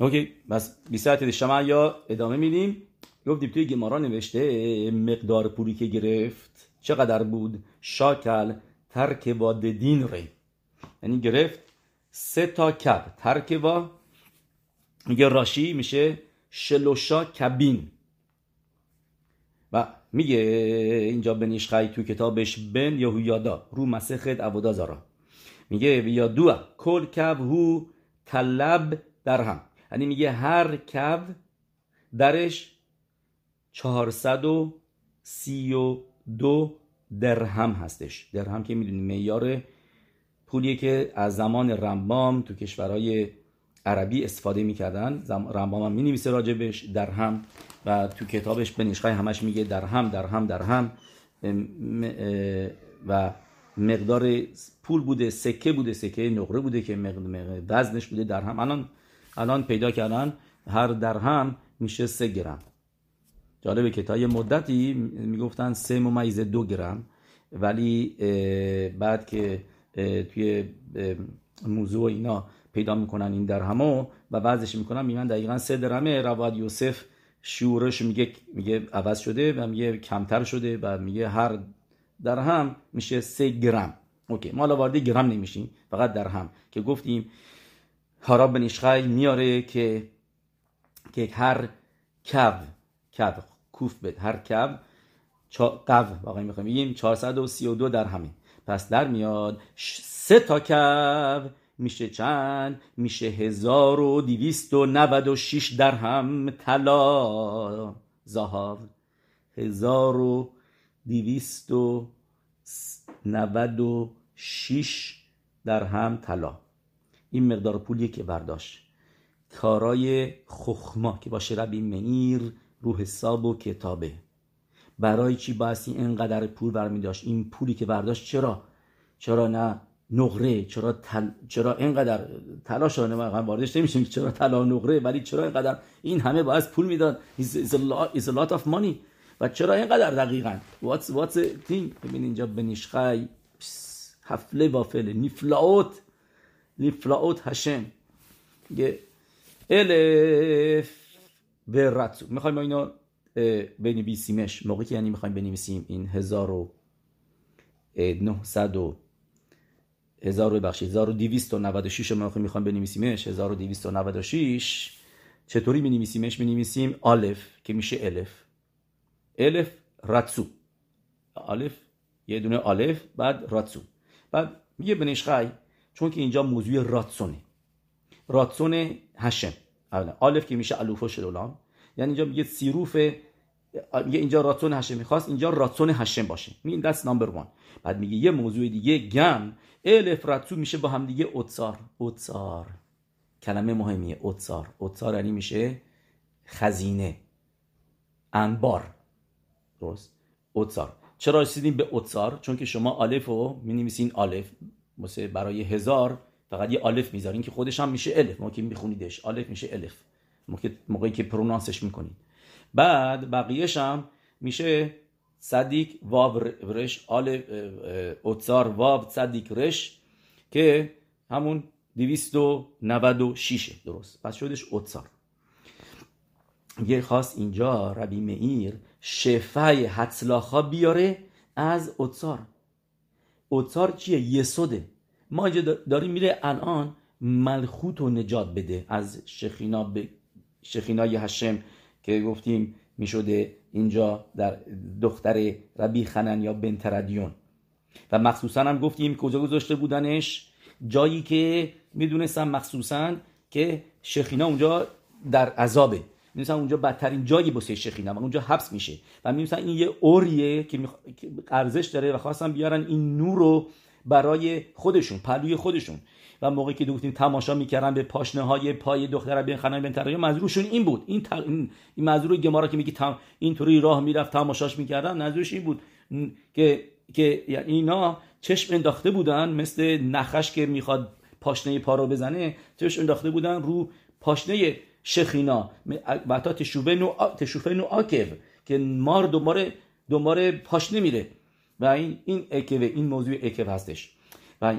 اوکی بس بیساعت شما یا ادامه میدیم. گفتیم توی گمارا نوشته مقدار پولی که گرفت چقدر بود؟ شاکل ترک با دین ری. یعنی گرفت سه تا کب. ترک با میگه راشی میشه شلوشا کبین. و میگه اینجا بنیشخی تو کتابش بن یهویادا رو مسخت عبودا زارا میگه یا دو کل کب هو طلب درهم. یعنی میگه هر کب درش چهارصد و سی و دو درهم هستش. درهم که می‌دونی میار پولیه که از زمان رمبام تو کشورهای عربی استفاده می‌کردن. رمبام هم می‌نویسه راجبش درهم و تو کتابش بنیشخای همش میگه درهم درهم درهم. و مقدار پول بوده سکه بوده سکه نقره بوده که وزنش بوده درهم. الان الان پیدا کردن هر درهم میشه سه گرم. جالبه که تا یه مدتی می‌گفتن سه ممیز دو گرم ولی بعد که توی موضوع اینا پیدا می‌کنن این درهمو و بعضش می‌کنن میگن دقیقا سه درهمه رواد یوسف شورش میگه میگه عوض شده و میگه کمتر شده و میگه هر درهم میشه سه گرم. اوکی ما حالا وارد گرم نمیشیم فقط درهم. که گفتیم هاراب بن میاره که که هر کب کب کوف بد هر کب قو واقعا می‌خوایم بگیم 432 درهمه پس در میاد سه تا کب میشه چند؟ میشه هزار و دیویست و نود و شیش درهم طلا. و شیش درهم طلا. این مقدار پولیه که برداشت. کارای خخما که باشه ربی منیر رو حساب و کتابه. برای چی باسی اینقدر پول برمی داشت این پولی که برداشت چرا؟ چرا نه نقره؟ چرا تل... چرا اینقدر تلاش نه من واردش نمیشیم چرا طلا نقره ولی چرا اینقدر این همه باید پول می‌داد؟ Is a lot of money. و چرا اینقدر دقیقا؟ What's what's thing ببین اینجا بنیشخای حفله بافله نیفلاوت یه الف به رتسو می‌خوایم ما اینو بنویسیمش موقعی که یعنی می‌خوایم بنویسیم این هزار و نهصد و هزار و بخشید 1296 ما می‌خوایم بنویسیمش 1296 چطوری بنویسیمش بنویسیم الف که میشه الف الف رتسو الف یه الف بعد راتسو بعد میگه بنشخای چون که اینجا موضوع راتسونه. راتسون هشم. الف که میشه الوفو شدولام یعنی اینجا میگه سیروف میگه اینجا راتسون هشم می‌خواست اینجا راتسون هشم باشه. این دست نمبر وان بعد میگه یه موضوع دیگه گم الف راتسو میشه با هم دیگه اوتسار. اوتسار. کلمه مهمیه. اوتسار. اوتسار یعنی میشه خزینه. انبار. درست؟ اوتسار. چرا رسیدیم به اوتسار؟ چون که شما الف رو می نویسین الف مثل برای هزار فقط یه الف می‌ذارین که خودش هم میشه الف. ما که میخونیدش الف میشه الف. موقعی که پرونانسش می‌کنید. بعد بقیهش هم میشه صدیق واب رش آل اوتزار واب صدیق رش که همون 296 درست. پس شدش اوتزار یه خواست اینجا ربی مئیر شفای حتلاخا بیاره از اوتزار اوتزار چیه؟ یسوده ما اینجا داریم میره الان ملخوت و نجات بده. از شخینا به شخینای هشم که گفتیم می‌شده اینجا در دختر ربی خنن یا بنت ردیون و مخصوصا هم گفتیم کجا گذاشته بودنش؟ جایی که می‌دونستم مخصوصا که شخینا اونجا در عذابه. می‌دونستم اونجا بدترین جایی بسه شخینا و اونجا حبس میشه. و می‌دونستم این یه اوریه که ارزش داره و خواستم بیارن این نور رو برای خودشون پلوی خودشون. و موقعی که گفتیم تماشا می‌کردن به پاشنه های پای دختر بین خنای تریا منظورشون این بود. این تر... این, این گمارا که میگه تم... اینطوری راه می‌رفت تماشاش می‌کردن منظورش این بود. که که اینا چشم انداخته بودن مثل نخش که می‌خواد پاشنه پا رو بزنه چشم انداخته بودن رو پاشنه شخینا و تا تشوفه نو تشوفه نو آکو که مار دوباره دوباره پاشنه میره و این این اکوه این موضوع اکو هستش و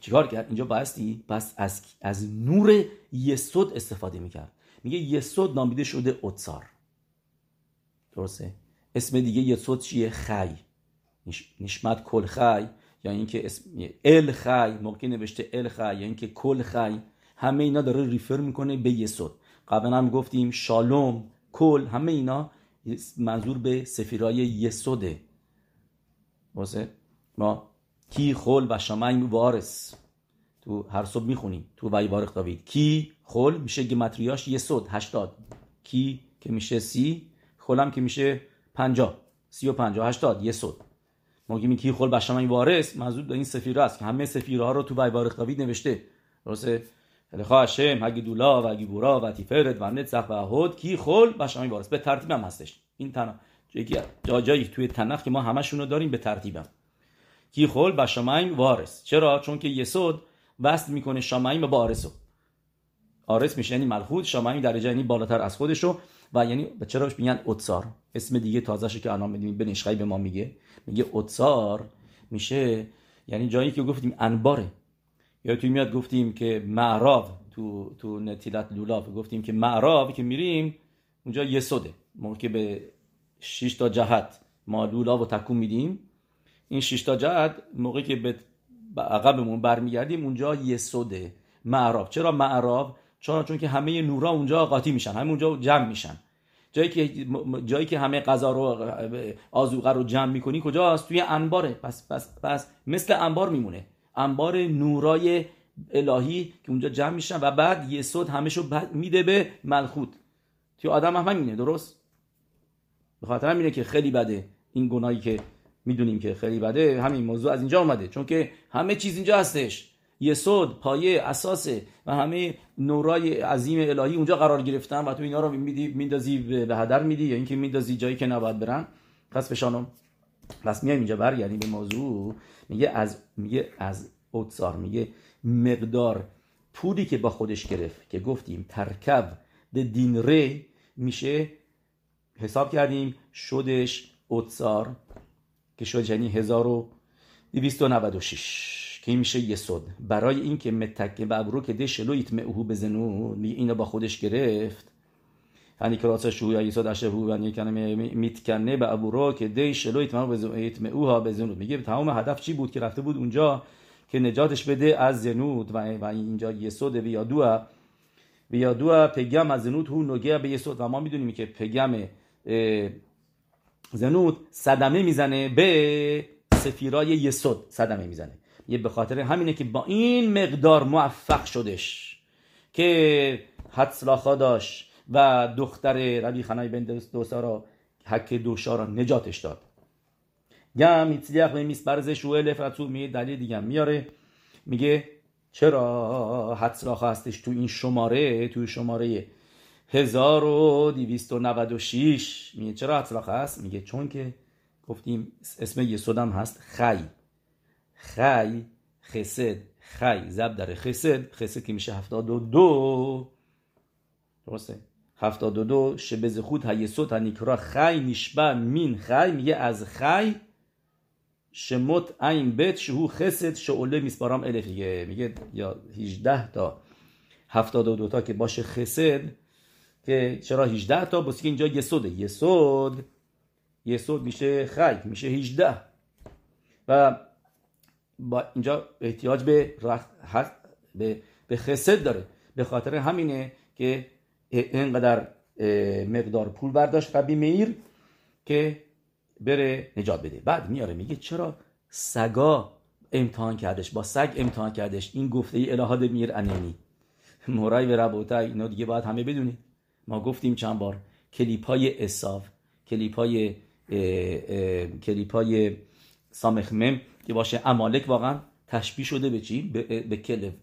چیکار کرد اینجا بایستی پس از از نور یسود استفاده می‌کرد. میگه یسود نامیده شده اوتسار. درسته؟ اسم دیگه یسود چیه؟ خی. نشمت کل خی یا اینکه اسم ال خی موقع نوشته ال خی یا اینکه کل خی. همه اینا داره ریفر می‌کنه به یسود قبلا هم گفتیم شالوم کل همه اینا منظور به سفیرای یسوده واسه ما کی خل و شمعیم وارس تو هر صبح می‌خونیم تو وی بارق داوید کی خل میشه گمتریاش یسود هشتاد. کی که میشه سی خلم که میشه پنجا سی و پنجا هشتاد یسود ما میگیم کی خل و شمعیم وارس منظور این سفیره است که همه سفیره ها رو تو وی بارق داوید نوشته. درسته هشم هگی دولا و و اهود کی خل و شمعیم وارس به ترتیب هم هستش این تنها جایی جایی توی تنف که ما همشون رو داریم به ترتیبم کی خل با شمایم وارس چرا چون که یسود وصل می‌کنه شمایم به وارسو آرس میشه یعنی ملخود شمایم درجه یعنی بالاتر از خودشو و یعنی چرا میگن اوتسار اسم دیگه تازهشو که الان می‌دونیم به به ما میگه میگه اوتسار میشه یعنی جایی که گفتیم انباره یا توی میاد گفتیم که معراو تو تو نتیلت لولاف گفتیم که معراو که میریم اونجا یسوده موقع که به 6 تا جهت ما لولا و تکون میدیم. این 6 تا جهت موقعی که به عقبمون برمیگردیم اونجا یسوده معراب چرا معراب چون چون که همه نورا اونجا قاطی میشن همه اونجا جمع میشن. جایی که جایی که همه غذا رو آزوقه رو جمع می‌کنی کجاست؟ توی انباره. پس پس پس مثل انبار میمونه. انبار نورای الهی که اونجا جمع میشن و بعد یسود همشو میده به ملخوت. توی آدم هم همینه درست؟ به خاطر همینه که خیلی بده. این گناهی که می‌دونیم که خیلی بده همین موضوع از اینجا اومده. چون که همه چیز اینجا هستش. یسود پایه اساسه و همه نورای عظیم الهی اونجا قرار گرفتن و تو اینا رو میدی میندازی به هدر میدی یا اینکه میندازی جایی که نباید برن. پس بشانم پس میایم اینجا برگردیم به موضوع. میگه از میگه از اوتسار میگه مقدار پولی که با خودش گرفت که گفتیم ترکب دین ری میشه. حساب کردیم شدش اوتسار که شد یعنی 1296 که میشه یسود برای اینکه متکه و ابرو که ده شلو یتمعهو بزنو با خودش گرفت. یعنی که راسه شویا یسود اشه هو یعنی کنه میتکنه به که بزنو میگه تمام هدف چی بود که رفته بود اونجا که نجاتش بده از زنود و, اینجا یسود ویادوه ویادوه پگم از زنود هو نگه به یسود و ما می‌دونیم که پگم زنود صدمه می‌زنه به سفیرای یسود صدمه می‌زنه یه به خاطر همینه که با این مقدار موفق شدش که حدسلاخا داشت و دختر ربی خنای بن دوسا را حک دوشا را نجاتش داد. گم ایتلیق به میسبرزش و الف می دلیل دیگه میاره. میگه چرا حدسلاخا هستش تو این شماره تو شماره 1296 میگه چرا اطلاق هست میگه چون که گفتیم اسم یسودم هست خی. خی خسد خی. زب در خسد خسد که میشه 72 درسته؟ 72 شبز خود ها یسود ها نیکرا خی نشبه مین خی میگه از خی شموت این بیت شهو خسد شعله میسپارم الف میگه یا 18 تا 72 تا که باشه خسد که چرا 18 تا؟ بس که اینجا یسوده یسود یسود میشه خی میشه 18 و با اینجا احتیاج به به به خسد داره. به خاطر همینه که اینقدر مقدار پول برداشت ربی میر که بره نجات بده. بعد میاره میگه چرا سگا امتحان کردش؟ با سگ امتحان کردش. این گفته ای الهاد میر انینی. مورای و ربوتای اینا دیگه باید همه بدونید ما گفتیم چند بار کلیپ های اصاف کلیپ های کلیپ های سامخمم که باشه امالک واقعا تشبیه شده به چی؟ به, به کلب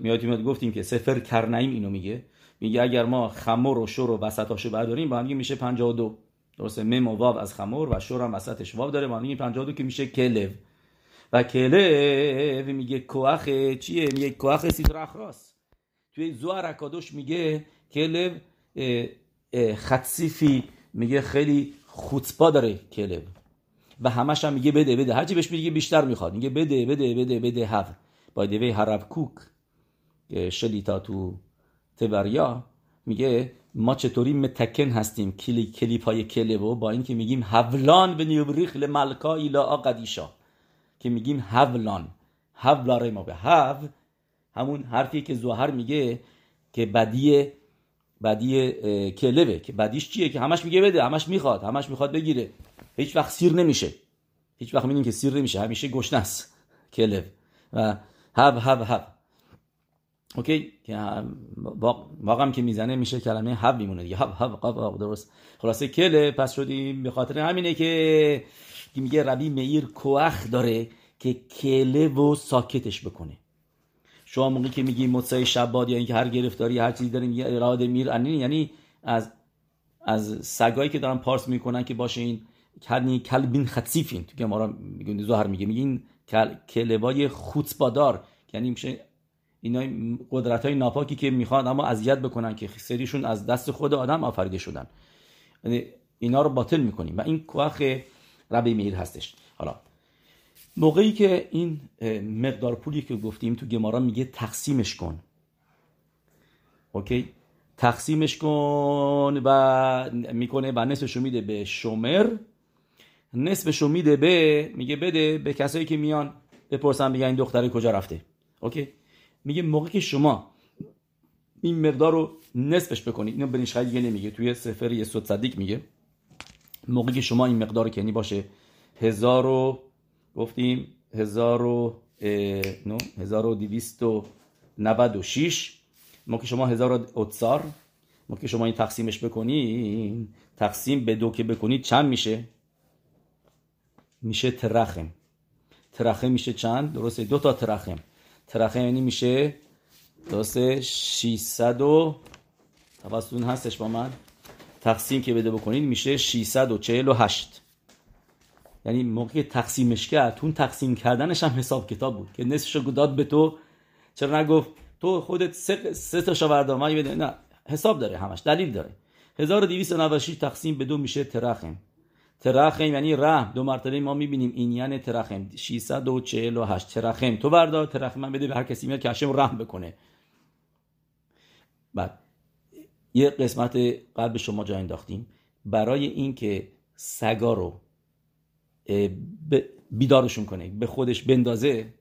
میاد گفتیم که سفر کرنیم اینو میگه. میگه اگر ما خمر و شور و وسطاشو برداریم با هم میشه 52 درسته؟ مم و واو از خمر و شور هم وسطش واو داره با هم 52 که میشه کلب و کلب میگه کوخ چیه؟ میگه کوخ سیتر اخراس توی زوار اکادوش میگه کلب خطسیفی میگه خیلی خوتپا داره کلب و همش هم میگه بده بده. هرچی بهش میگه بیشتر می‌خواد. میگه بده بده بده بده هف بایدوی هرب کوک شلیتا تو تبریا میگه ما چطوری متکن هستیم؟ کلی کلیپ های کلبو با اینکه میگیم هولان به نیوبریخ لملکا ایلا قدیشا. که میگیم هولان. هولاره ما به هو همون حرفی که زوهر میگه که بدی بدی کلبه. که بدیش چیه؟ که همش میگه بده همش می‌خواد همش می‌خواد بگیره. هیچ وقت سیر نمیشه. هیچ وقت می‌بینیم که سیر نمیشه. همیشه گشنه است. کلب. و هب هب هب اوکی؟ که واقعا که می‌زنه میشه کلمه هب میمونه دیگه هب هب قب درست. خلاصه کله پس شدیم به خاطر همینه که میگه ربی میر کوخ داره که کله و ساکتش بکنه. شما موقعی که میگی متصای شباد یا اینکه هر گرفتاری هر چیزی داریم یه اراده میر یعنی از از سگایی که دارن پارس می‌کنن که باشه این کلبین کلبین خطیفین. تو که میگن ظاهر میگه میگین کل... کلبای خوتبادار یعنی میشه اینا قدرت های ناپاکی که می‌خوان اما اذیت بکنن که سریشون از دست خود آدم آفریده شدن. یعنی اینا رو باطل می‌کنیم و این کوخ ربی میر هستش. حالا موقعی که این مقدار پولی که گفتیم تو گمارا میگه تقسیمش کن. اوکی؟ تقسیمش کن و می‌کنه و نصفشو میده به شومر نصفشو میده به میگه بده به کسایی که میان بپرسن بگن این دختر کجا رفته. اوکی؟ میگه موقعی که شما این مقدار رو نصفش بکنید اینو بنیش دیگه نمیگه توی سفر یسود صدیق میگه. موقعی که شما این مقدار کنی باشه هزار و گفتیم هزار و نو هزار و دیویست و نود و شیش. موقع شما هزار اتسار موقع شما این تقسیمش بکنید تقسیم به دو که بکنید چند میشه؟ میشه ترخم. ترخم میشه چند؟ درسته دو تا ترخم. ترخم یعنی میشه؟ درسته 600 و توسطون هستش با من. تقسیم که بده بکنید میشه 648 یعنی موقع تقسیمش کرد اون تقسیم کردنش هم حساب کتاب بود که نصفش داد به تو. چرا نگفت؟ تو خودت سه, سه تا شاورده بده نه حساب داره همش دلیل داره. 1296 تقسیم به دو میشه ترخم ترخم یعنی رحم. دو مرتبه ما می‌بینیم این یعنی ترخم 648 ترخم تو بردار ترخم من بده به هر کسی میاد که هشم رحم بکنه. بعد یه قسمت قلب شما جا انداختیم. برای اینکه سگا رو بیدارشون کنه به خودش بندازه.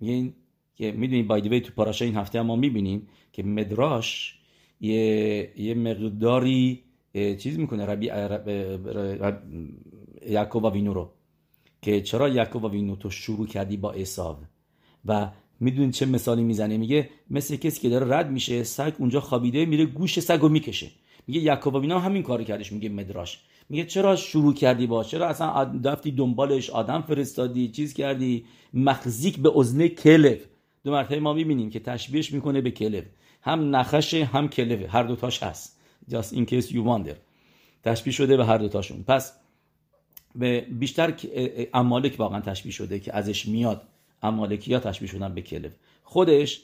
میگه که می‌دونید بایدوی تو پاراشا این هفته هم ما می‌بینیم که مدراش یه, یه مقداری چیز می‌کنه؟ ربی یعقوب وینو رو. که چرا یعقوب وینو تو شروع کردی با اصاب و می‌دونید چه مثالی می‌زنه؟ میگه مثل کسی که داره رد میشه سگ اونجا خوابیده میره گوش سگ رو می‌کشه. میگه یعقوب وینو همین کاری کردش میگه مدراش. میگه چرا شروع کردی با چرا اصلا دفتی دنبالش آدم فرستادی چیز کردی؟ مخزیک به اذن کلف دو مرتبه ما می‌بینیم که تشبیهش می‌کنه به کلف هم نخش هم کلفه هر دوتاش هست. Just in case you wonder. تشبیه شده به هر دوتاشون پس به بیشتر امالک واقعا تشبیه شده که ازش میاد. امالکی ها تشبیه شدن به کلف خودش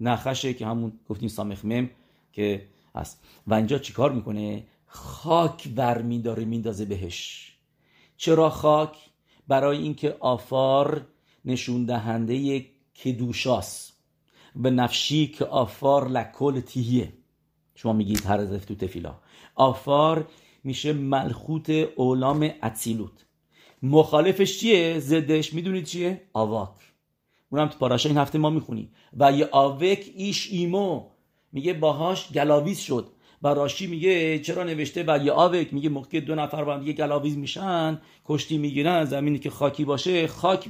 نخشه که همون گفتیم سامخ مم که هست. و اینجا چیکار می‌کنه؟ خاک ور میداره میندازه بهش. چرا خاک؟ برای اینکه آفار نشون دهنده کدوشاس به نفشی که آفار لکل تیهیه. شما میگید هر از تو تفیلا آفار میشه ملخوت اولام اتسیلوت مخالفش چیه؟ زدش. می‌دونید چیه؟ آواک. اونم تو پاراشا این هفته ما می‌خونیم. و یه آوک ایش ایمو. میگه باهاش گلاویز شد. و راشی میگه چرا نوشته و یه آوک میگه موقع دو نفر با هم دیگه گلاویز میشن کشتی می‌گیرن زمینی که خاکی باشه خاک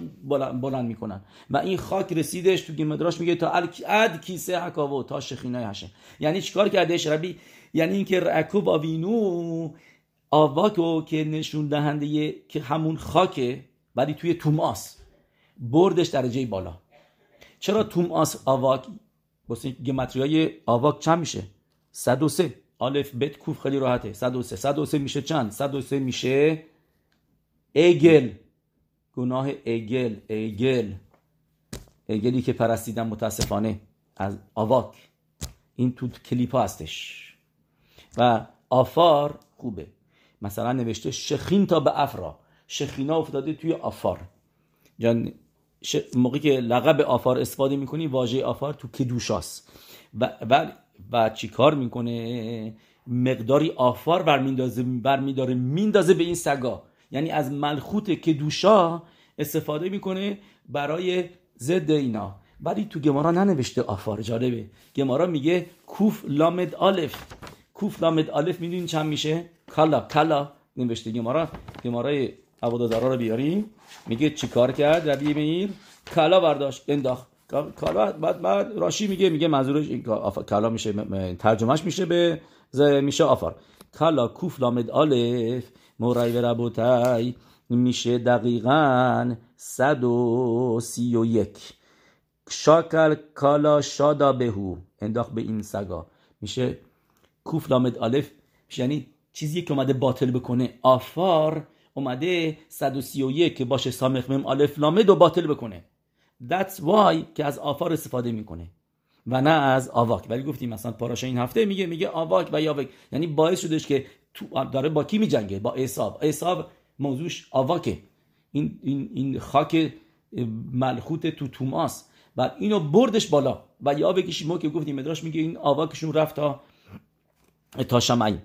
بلند, می‌کنن. و این خاک رسیدش تو گیمدراش میگه تا اد کیسه حکاوو تا شخینای هشه یعنی چیکار کرده ربی یعنی اینکه رکوب آوینو آواکو که نشون دهنده که همون خاکه ولی توی توماس. بردش درجه بالا. چرا توماس آواک؟ بسید گمتری آواک چند میشه؟ 103 آلف بت کوف خیلی راحته. 103 103 میشه چند؟ 103 میشه اگل. گناه اگل. اگل. اگلی که پرستیدن متاسفانه. از آواک. این تو کلیپا هستش. و آفار خوبه. مثلا نوشته شخین تا به افرا. شخینا افتاده توی آفار. جان موقعی که لقب עפר استفاده می‌کنی واژه עפר تو קדושה ست. و, و, و چی کار می‌کنه؟ مقداری עפר برمیندازه برمیداره میندازه به این سگا. یعنی از מלכות קדושה استفاده می‌کنه برای ضد اینا. ولی تو גמרא ننوشته עפר جالبه. גמרא میگه קוף למד אלף. קוף למד אלף می‌دونین چند میشه؟ קלא. קלא نوشته גמרא گمارای عبادازارا رو بیاریم. میگه چیکار کرد ربی میر؟ کالا برداشت انداخت. کالا بعد بعد راشی میگه میگه منظورش این کالا میشه ترجمهش میشه به میشه آفار. کالا کوف لامد آلف مورای و ربوتای میشه دقیقا 131 شاکل کالا شادا بهو. انداخت به این سگا. میشه کوف لامد آلف. یعنی چیزی که اومده باطل بکنه. آفار اومده 131 که باشه سامخ مم آلف لامد و باطل بکنه. That's why که از آفار استفاده می‌کنه و نه از آواک. ولی گفتیم مثلا پاراشا این هفته میگه میگه آواک و یاوک یعنی باعث شدش که تو داره با کی میجنگه؟ با احساب احساب موضوعش آواکه. این, این, این خاک ملخوت تو توماس و اینو بردش بالا. و یا بکشی ما که گفتیم مدراش میگه این آواکشون رفت تا تا شمعی.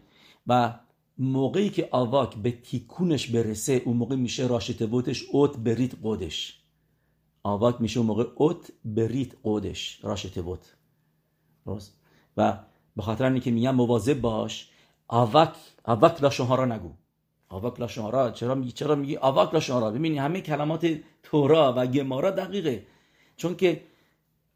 و موقعی که آواک به تیکونش برسه اون موقع میشه راشت بوتش اوت بریت قودش. آواک میشه اون موقع اوت بریت قودش راشت بوت و به خاطر اینکه میگم مواظب باش آواک آواک لاشوها نگو. آواک لاشوها چرا میگی؟ چرا میگی آواک لاشوها ببینی همه کلمات تورا و گمارا دقیقه. چون که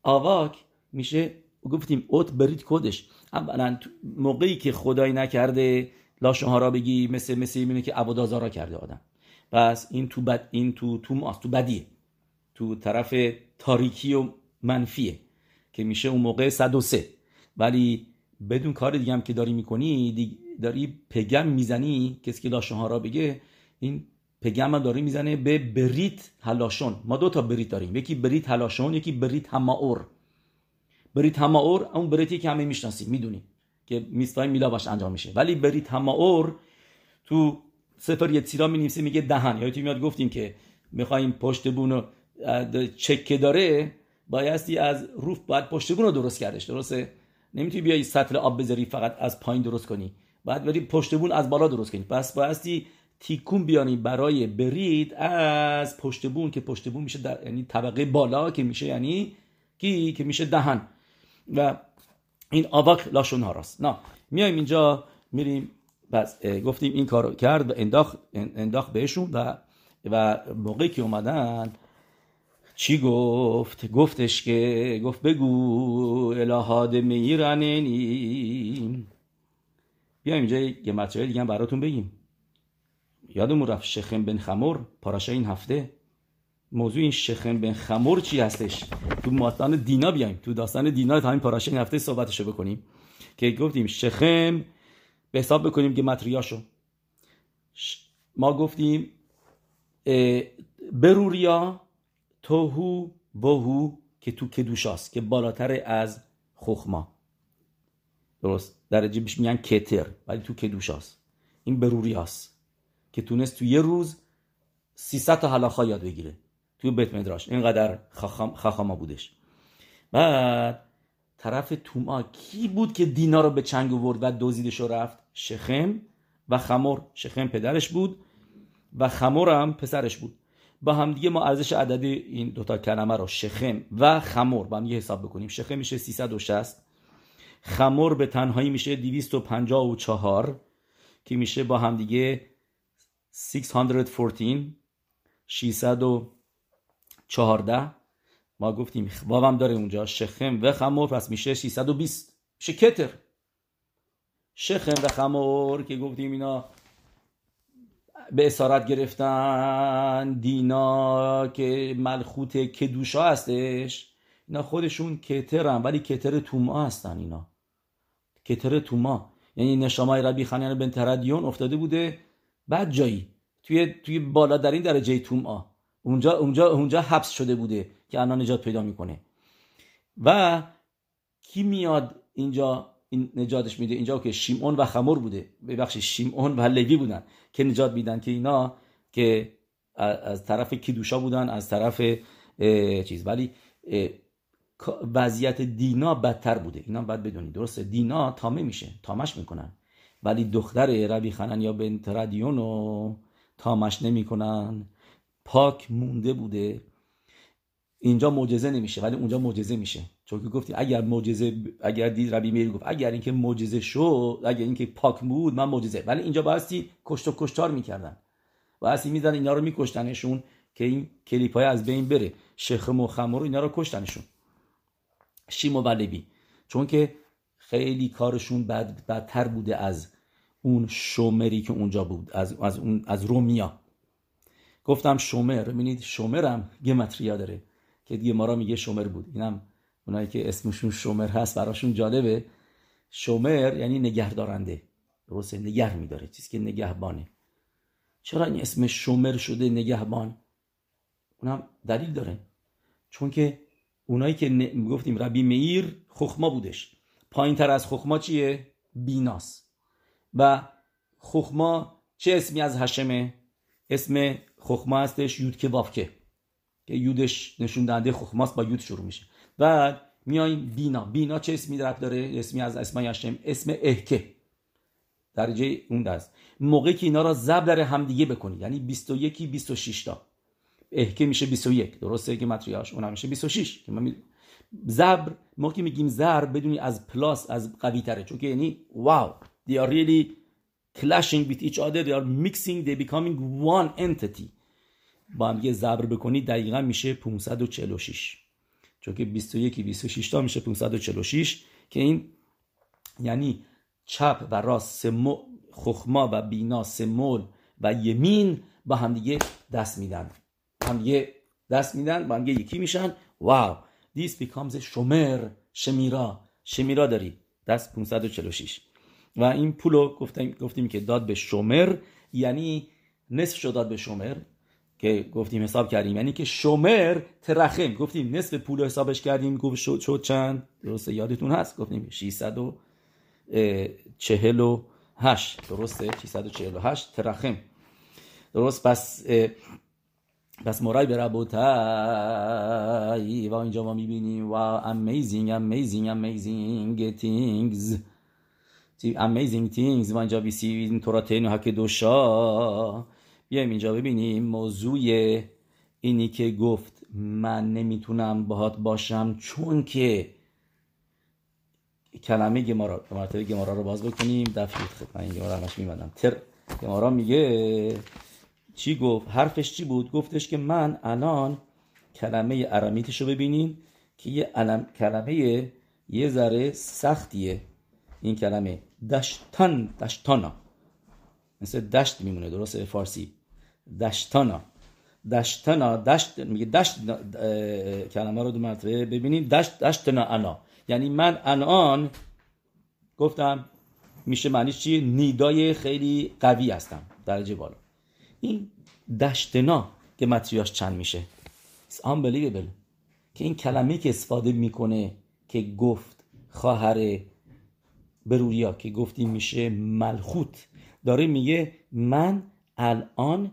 آواک میشه گفتیم اوت برید کدش اولا موقعی که خدایی نکرده لاشون را بگی مثل مثل اینه که عبادازارا کرده آدم. پس این تو بد این تو تو تو بدیه. تو طرف تاریکی و منفیه که میشه اون موقع 103 ولی بدون کار دیگه هم که داری می‌کنی داری پگم می‌زنی کسی که لاشون را بگه این پگم هم داری می‌زنه به بریت هلاشون. ما دو تا بریت داریم. یکی بریت هلاشون یکی بریت هماور. بریت هماور اون بریتی که همه می‌شناسیم می‌دونیم که میستای میلا باش انجام میشه. ولی بریت هماور تو سفر یتیرا می میگه دهن. یا میاد گفتیم که می‌خوایم پشت بون رو چکه داره بایستی از روف باید پشت بون رو درست کردش درسته؟ نمی‌تونی بیای سطل آب بذاری فقط از پایین درست کنی. باید بری پشت بون از بالا درست کنی. پس بایستی تیکون بیانی برای برید از پشت بون که پشت بون میشه در یعنی طبقه بالا که میشه یعنی کی؟ که میشه دهن. و این آواک لاشون هاراست نه میایم اینجا میریم بس گفتیم این کارو کرد و انداخت انداخت بهشون و و موقعی که اومدن چی گفت؟ گفتش که گفت بگو الهاد میرنینی بیایم اینجا یه مطلب دیگه براتون بگیم. یادمون رفت شخم بن خمور پاراشا این هفته. موضوع این شخم بن خمور چی هستش؟ تو ماتان دینا بیایم تو داستان دینا تا همین پاراشا این هفته صحبتشو بکنیم. که گفتیم شخم به حساب بکنیم که متریاشو. ما گفتیم بروریا توهو بهو که تو کدوشاست که بالاتر از خخما. درست؟ در جیبش میگن کتر ولی تو کدوشاست. این بروریاست که تونست تو یه روز 300 تا حلاخا یاد بگیره توی بیت مدراش. اینقدر خخاما بودش. بعد طرف توما کی بود که دینا رو به چنگ آورد و دزدیدش رفت؟ شخم و خمور شخم پدرش بود و خمور هم پسرش بود. با هم دیگه ما ارزش عددی این دوتا کلمه رو شخم و خمور با هم یه حساب بکنیم. شخم میشه 360 خمور به تنهایی میشه 254 که میشه با هم دیگه 614 614 ما گفتیم واوم داره اونجا شخم و خمور پس میشه 620 میشه کتر. شخم و خمور که گفتیم اینا به اسارت گرفتن دینا که ملخوت کدوشا هستش. اینا خودشون کترن ولی کتر توما هستن اینا. کتر توما. یعنی نشامای ربی خانیان بن تردیون افتاده بوده. بعد جایی. توی توی بالا در این درجه توما. اونجا اونجا اونجا حبس شده بوده که الان نجات پیدا می‌کنه. و کی میاد اینجا این نجاتش میده. اینجا که شیمون و خمور بوده. ببخشید شیمون و لوی بودن که نجات میدن که اینا که از طرف کیدوشا بودن از طرف چیز. ولی وضعیت دینا بدتر بوده. اینا باید بدونید. درسته؟ دینا تامه میشه. تامش می‌کنن. ولی دختر ربی خنن یا بنت ردیونو تامش نمی‌کنن. پاک مونده بوده. اینجا معجزه نمیشه ولی اونجا معجزه میشه. چون که گفتی اگر معجزه اگر دید ربی میر گفت اگر اینکه معجزه شد اگر اینکه پاک بود من معجزه. ولی اینجا باستی کشت و کشتار می‌کردن. باستی میزن اینا رو میکشتنشون که این کلیپ های از بین بره. شخم و خمر اینا رو کشتنشون. شیم و ولبی. چون که خیلی کارشون بد بدتر بوده از اون شومری که اونجا بود از از اون از رومیا. گفتم شومر. ببینید شومرم گمتریا داره. که دیگه ما را میگه شومر بود. اینم اونایی که اسمشون شومر هست براشون جالبه. شومر یعنی نگهدارنده. درسته؟ نگه میداره. چیزی که نگهبانه. چرا این اسم شومر شده نگهبان؟ اونم دلیل داره. چون که اونایی که ن... گفتیم ربی میر خخما بودش. پایین تر از خخما چیه؟ بیناس. و خخما چه اسمی از هشمه؟ اسم خخما هستش یود که وافکه که یودش نشون دهنده خخماست با یود شروع میشه. و میایم بینا. بینا چه اسمی در داره؟ اسمی از اسمای هشم اسم اهکه. درجه اون دست. موقعی که اینا را زب در همدیگه بکنی. یعنی 21 26 تا. احکه میشه 21 درسته که متریاش؟ اونم میشه 26 که ما زبر ما که میگیم زر بدونی از پلاس از قوی تره. چون که یعنی واو. They are really clashing with each other. They are mixing. They becoming one entity. با هم یه زبر بکنی دقیقا میشه 546 چون که 21 26 تا میشه 546 که این یعنی چپ و راست سمو خخما و بینا سمول و یمین با همدیگه دست میدن. هم یه دست میدن با هم یکی میشن. واو! This becomes شمر شمیرا. شمیرا داری. دست 546 و این پولو گفتیم, گفتیم که داد به شمر یعنی نصف شد داد به شمر. که گفتیم حساب کردیم. یعنی که شمر ترخم گفتیم نصف پول حسابش کردیم. گفت شد, شد چند؟ درسته یادتون هست؟ گفتیم 648 درسته 648 ترخم درست پس پس مرای به ربوتای و اینجا ما می‌بینیم. و amazing amazing amazing things. Amazing things. و اینجا بیسی توراتین و حک دوشا. بیایم اینجا ببینیم موضوع اینی که گفت من نمی‌تونم باهات باشم چون که کلمه گمارا مرتبه گمارا رو باز بکنیم. دفعه خب من این گمارا همش میمدم تر گمارا میگه چی گفت؟ حرفش چی بود؟ گفتش که من الان کلمه ارامیتش رو ببینیم که یه علم... کلمه یه ذره سختیه. این کلمه دشتان دشتانا. مثل دشت میمونه درست فارسی. دشتانا. دشتانا دشت میگه دشت کلمه رو دو مرتبه ببینیم دشت دشتنا انا. یعنی من الان گفتم میشه معنیش چی؟ نیدای خیلی قوی هستم. درجه بالا. این دشتنا که متریاش چند میشه؟ It's unbelievable. که این کلمه که استفاده می‌کنه که گفت خواهر بروریا که گفتی میشه ملخوت. داره میگه من الان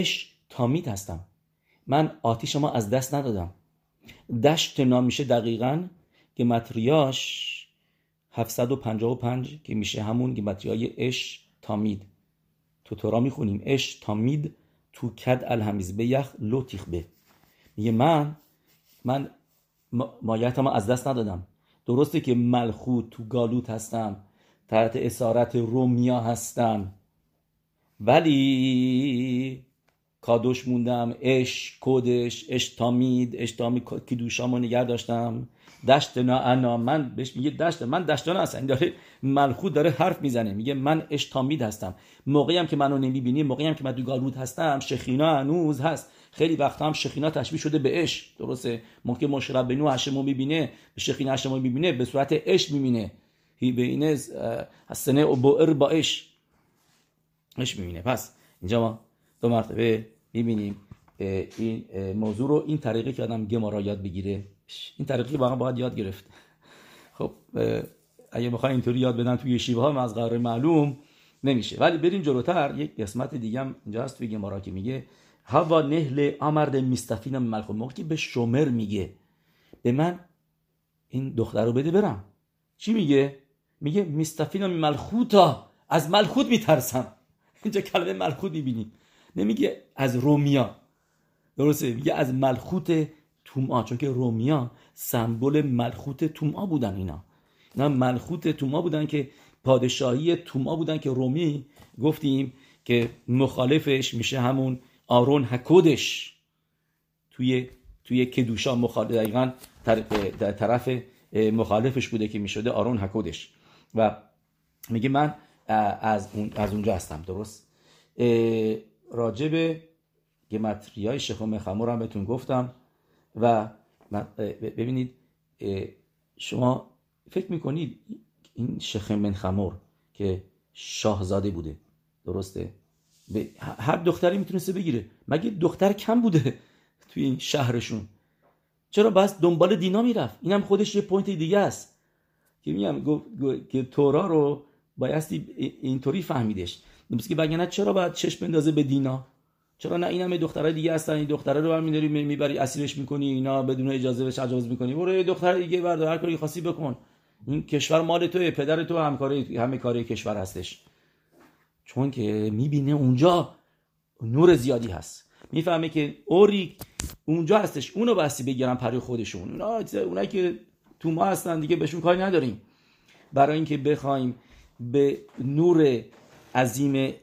اش تامید هستم. من آتیش ما از دست ندادم. دشتنا میشه دقیقا که متریاش 755 که میشه همون که متریای اش تامید. تو تورا می‌خونیم. اش تامید تو کد الهمیز به یخ لوتیخ به. میگه من من مایتم از دست ندادم. درسته که ملخوت تو گالوت هستم. تحت اسارت رومیا هستم. ولی کادوش موندم اش کودش اش تامید اش تامید که دوشامو نگر داشتم. دشت نا انا من بهش میگه دشت من دشتانه هستم. این داره ملخود داره حرف می‌زنه. میگه من اشتامید هستم. موقعی هم که منو نمی‌بینی موقعی هم که من دو هستم شخینا هنوز هست. خیلی وقت هم شخینا تشبیه شده به اش درسته؟ ممکن مشرب بنو هشمو می‌بینه به شخینا هشمو می‌بینه به صورت اش می‌بینه. هی به اینه حسنه او با اش اش می‌بینه. پس اینجا ما دو مرتبه می‌بینیم این موضوع رو این طریقه که آدم گمارا یاد بگیره. این طریقی واقعا باید یاد گرفت. خب اگه بخوای اینطوری یاد بدن توی شیوه ها از قرار معلوم نمیشه. ولی بریم جلوتر یک قسمت دیگه هم اینجا هست توی گمارا که میگه هوا نهل آمرد میستفین ملخوت موقعی که به شومر میگه. به من این دختر رو بده برم. چی میگه؟ میگه میستفین ملخوتا از ملخوت میترسم. اینجا کلمه ملخوت می‌بینیم. نمیگه از رومیا. درسته میگه از ملخوت توما چون که رومیا سمبل ملخوت توما بودن اینا. اینا ملخوت توما بودن که پادشاهی توما بودن که رومی. گفتیم که مخالفش میشه همون آرون هکودش توی توی کدوشا مخالف دقیقا در طرف مخالفش بوده که می‌شده آرون هکودش و میگه من از, اون از اونجا هستم درست؟ راجب گمتریای شخم خمور هم بهتون گفتم و ببینید شما فکر می‌کنید این شخم خمور که شاهزاده بوده درسته؟ به هر دختری می‌تونسته بگیره. مگه دختر کم بوده توی این شهرشون؟ چرا بس دنبال دینا می‌رفت؟ اینم خودش یه point دیگه است. که میگم که تورا رو بایستی اینطوری فهمیدش. مثل که بگنه چرا باید چشم بندازه به دینا؟ چرا نه این همه دخترای دیگه هستن این دختره رو برمیداری می‌بری اسیرش می‌کنی اینا بدون اجازه بهش اجازه می‌کنی؟ برو یه دختر دیگه بردار هر کاری خواستی بکن. این کشور مال توه پدر تو هم کاری همه کاری کشور هستش. چون که می‌بینه اونجا نور زیادی هست. می‌فهمه که اوری اونجا هستش اونو بستی بگیرن پری خودشون. اونا اونایی که تو ما هستن دیگه بهشون کاری نداریم. برای اینکه بخوایم به نور عظیم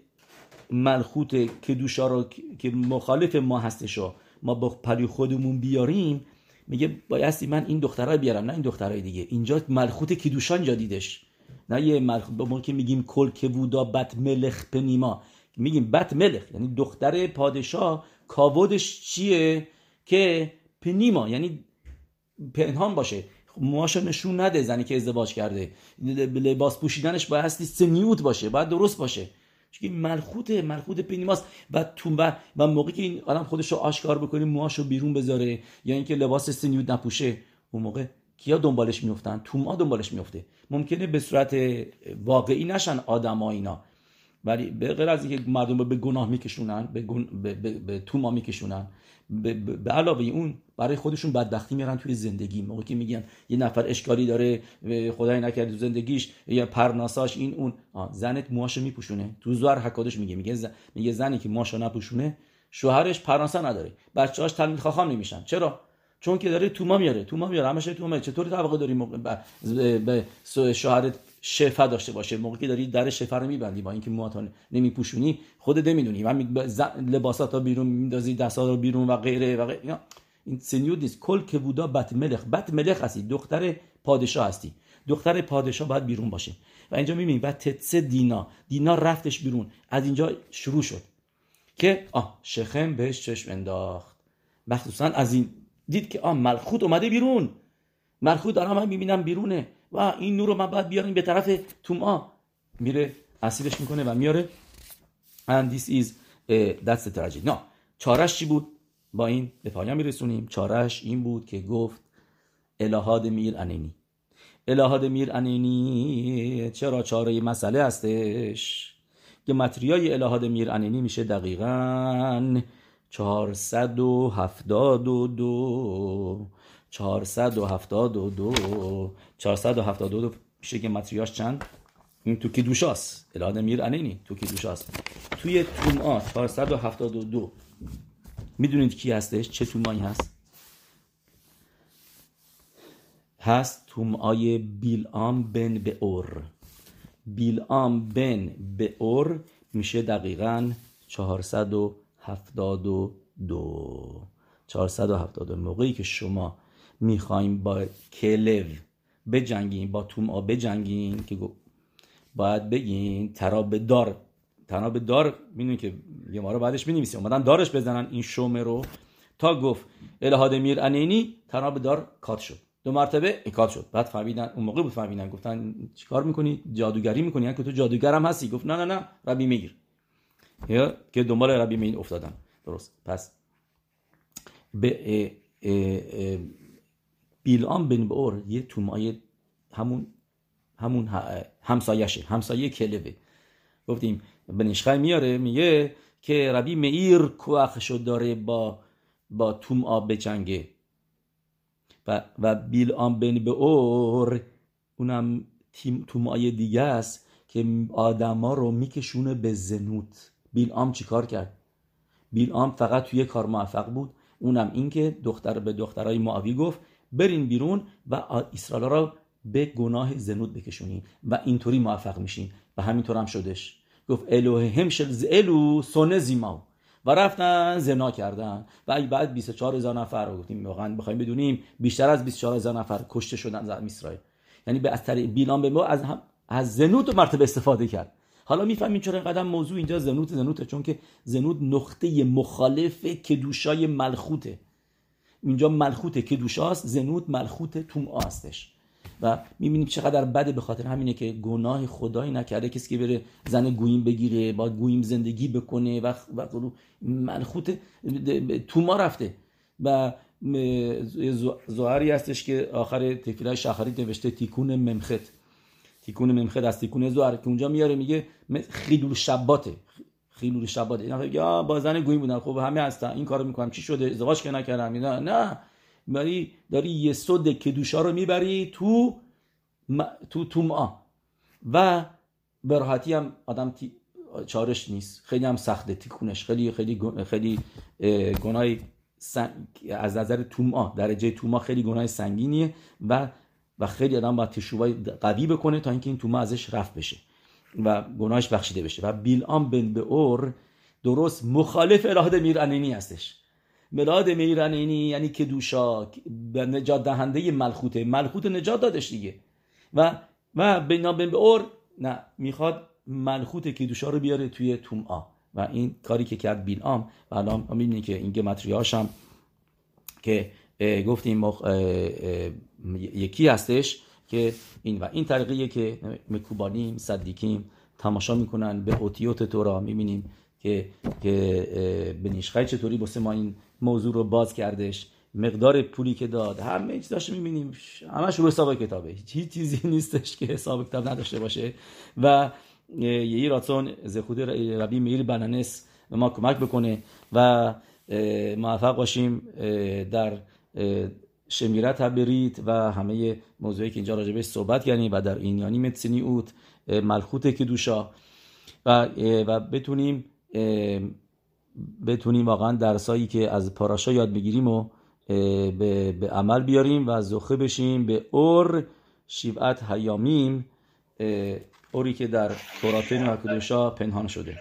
ملخوت که رو که مخالف ما هستش ما با پری خودمون بیاریم میگه بایستی من این دخترها بیارم نه این دخترهای دیگه. اینجا ملخوت کیدوشان جا دیدش. نه یه ملخوت با که میگیم کل که بودا بت ملخ پنیما. میگیم بت ملخ یعنی دختر پادشاه کاودش چیه؟ که پنیما یعنی پنهان باشه. موهاشو نشون نده زنی که ازدواج کرده. لباس پوشیدنش بایستی سنیوت باشه باید درست باشه. چون ملخوت ملخوت پینیماست. و تو و موقعی که این آدم خودش رو آشکار بکنه موهاشو بیرون بذاره یا اینکه لباس سنیود نپوشه اون موقع کیا دنبالش میفتن توما دنبالش میفته ممکنه به صورت واقعی نشن آدما اینا. ولی به غیر از اینکه مردم به گناه میکشونن به, گن... به, به... به توما میکشونن به, علاوه اون برای خودشون بدبختی میارن توی زندگی. موقعی که میگن یه نفر اشکالی داره خدای نکرده تو زندگیش یا پرناساش این اون. زنت موهاشو میپوشونه. تو زوار حکادش میگه. میگه ز... میگه زنی که موهاشو نپوشونه شوهرش پرناسا نداره. بچه‌هاش تلمید نمیشن. چرا؟ چون که داره توما میاره. توما میاره. همش توما چطوری طبقه داری به شوهرت شفا داشته باشه. موقعی که داری در شفا رو میبندی با اینکه موهاتون نمیپوشونی خودت نمی‌دونی. و لباسات ها بیرون میندازی دستا رو بیرون و غیره و غیره. این سنیود نیست. کل که بودا بت ملخ بت ملخ هستی. دختر پادشاه هستی. دختر پادشاه باید بیرون باشه. و اینجا می‌بینی. بعد تتسه دینا. دینا رفتش بیرون. از اینجا شروع شد. که آه شخم بهش چشم انداخت. مخصوصا از این دید که آه ملخوت اومده بیرون. ملخوت دارم من می‌بینم بیرونه. و این نور رو من باید بیاریم به طرف توما. میره اسیرش می‌کنه و میاره. And this is that's the tragedy. نه چارش چی بود؟ با این به پایان میرسونیم. چارش این بود که گفت الهاد میر انینی. الهاد میر انینی چرا چاره مسئله هستش؟ که متریای الهاد میر انینی میشه دقیقا 472 472 472 میشه که متریاش چند؟ این تو کی دوشاست الهاد میر انینی تو کی دوشاست توی توما 472 می‌دونید کی هستش؟ چه تومایی هست؟ هست تومای بیلام بن به اور بیلام بن به اور میشه دقیقا 472 472 موقعی که شما می‌خوایم با کلو بجنگین با توما بجنگین که باید بگین تراب دار تناب دار می‌دونی که یه ما رو بعدش می‌نویسی اومدن دارش بزنن این شومه رو. تا گفت الهاد میر انینی تناب دار کات شد. دو مرتبه کات شد. بعد فهمیدن اون موقع بود فهمیدن. گفتن چیکار می‌کنی؟ جادوگری می‌کنی؟ یعنی که تو جادوگرم هستی. گفت نه نه نه ربی میگیر. یا که دنبال ربی مین افتادن درست. پس به بیلام بن بور یه تومای همون همون همسایشه همسایه کلوه. گفتیم بنیشخای میاره میگه که ربی مئیر کوخشو داره با با توم آب بچنگه و, و بیل آن بن به اور اونم تومای دیگه است که آدما رو میکشونه به زنوت. بیل آم چیکار کرد؟ بیل آم فقط توی کار موفق بود. اونم این که دختر به دخترای معاوی گفت برین بیرون و اسرائیل را به گناه زنود بکشونین و اینطوری موفق میشین. و همینطور هم شدش. گفت الوه همشل الو سونه زیماو. و رفتن زنا کردن. و بعد 24 هزار نفر رو گفتیم واقعا بخوایم بدونیم بیشتر از 24 هزار نفر کشته شدن در اسرائیل. یعنی به اثر بیلان به ما از هم از زنود مرتبه استفاده کرد. حالا می‌فهمین چرا قدم موضوع اینجا زنوت زنوته. چون که زنود نقطه مخالف کدوشای ملخوته. اینجا ملخوت کدوشاست زنود ملخوت توم هستش و می‌بینیم چقدر بده به خاطر همینه که گناه خدایی نکرده کسی که بره زن گویم بگیره با گویم زندگی بکنه و ملخوت توما رفته. و زوهری هستش که آخر تفیلای شخری نوشته تیکون ممخت. تیکون ممخت از تیکون زوهر که اونجا میاره میگه خیلول شباته خیلول شباته اینا با زن گویم بودن. خب همه هستن. این کارو می‌کنم چی شده؟ ازدواج که نکردم. نه نه. داری داری یه صد کدوشا رو می‌بری تو تو تو و به راحتی هم آدم چارش نیست. خیلی هم سخته. تیکونش. خیلی خیلی خیلی گناه از نظر توما درجه توما خیلی گناه سنگینیه و و خیلی آدم باید تشوبای قوی بکنه تا اینکه این توما ازش رفت بشه. و گناهش بخشیده بشه. و بیلام بن به اور درست مخالف اراده میر هستش. ملاد میرنینی یعنی که دوشا نجات دهنده ملخوته. ملخوت نجات دادش دیگه. و و بین به اور نه می‌خواد ملخوت کدوشا رو بیاره توی توم آ و این کاری که کرد بیل آم و الان می‌بینید که این گمتریاش هم که گفتیم مخ... یکی هستش. که این و این طریقیه که مکوبانیم صدیکیم تماشا می‌کنن به اوتیوت تورا می‌بینیم که که بنیشخای چطوری بسه ما این موضوع رو باز کردش مقدار پولی که داد همه چیز داشته می‌بینیم همش رو حساب کتابه هیچ چیزی نیستش که حساب کتاب نداشته باشه. و یه راتون زخود ربی میر بنانس به ما کمک بکنه و موفق باشیم در شمیرت برید و همه موضوعی که اینجا راجبه صحبت کردیم و در اینیانی متسینی اوت ملخوت که دوشا. و, و بتونیم بتونیم واقعا درسایی که از پاراشا یاد بگیریم و به, به عمل بیاریم و زخه بشیم به اور شیبعت هیامیم اوری که در توراتین و کدوشا پنهان شده.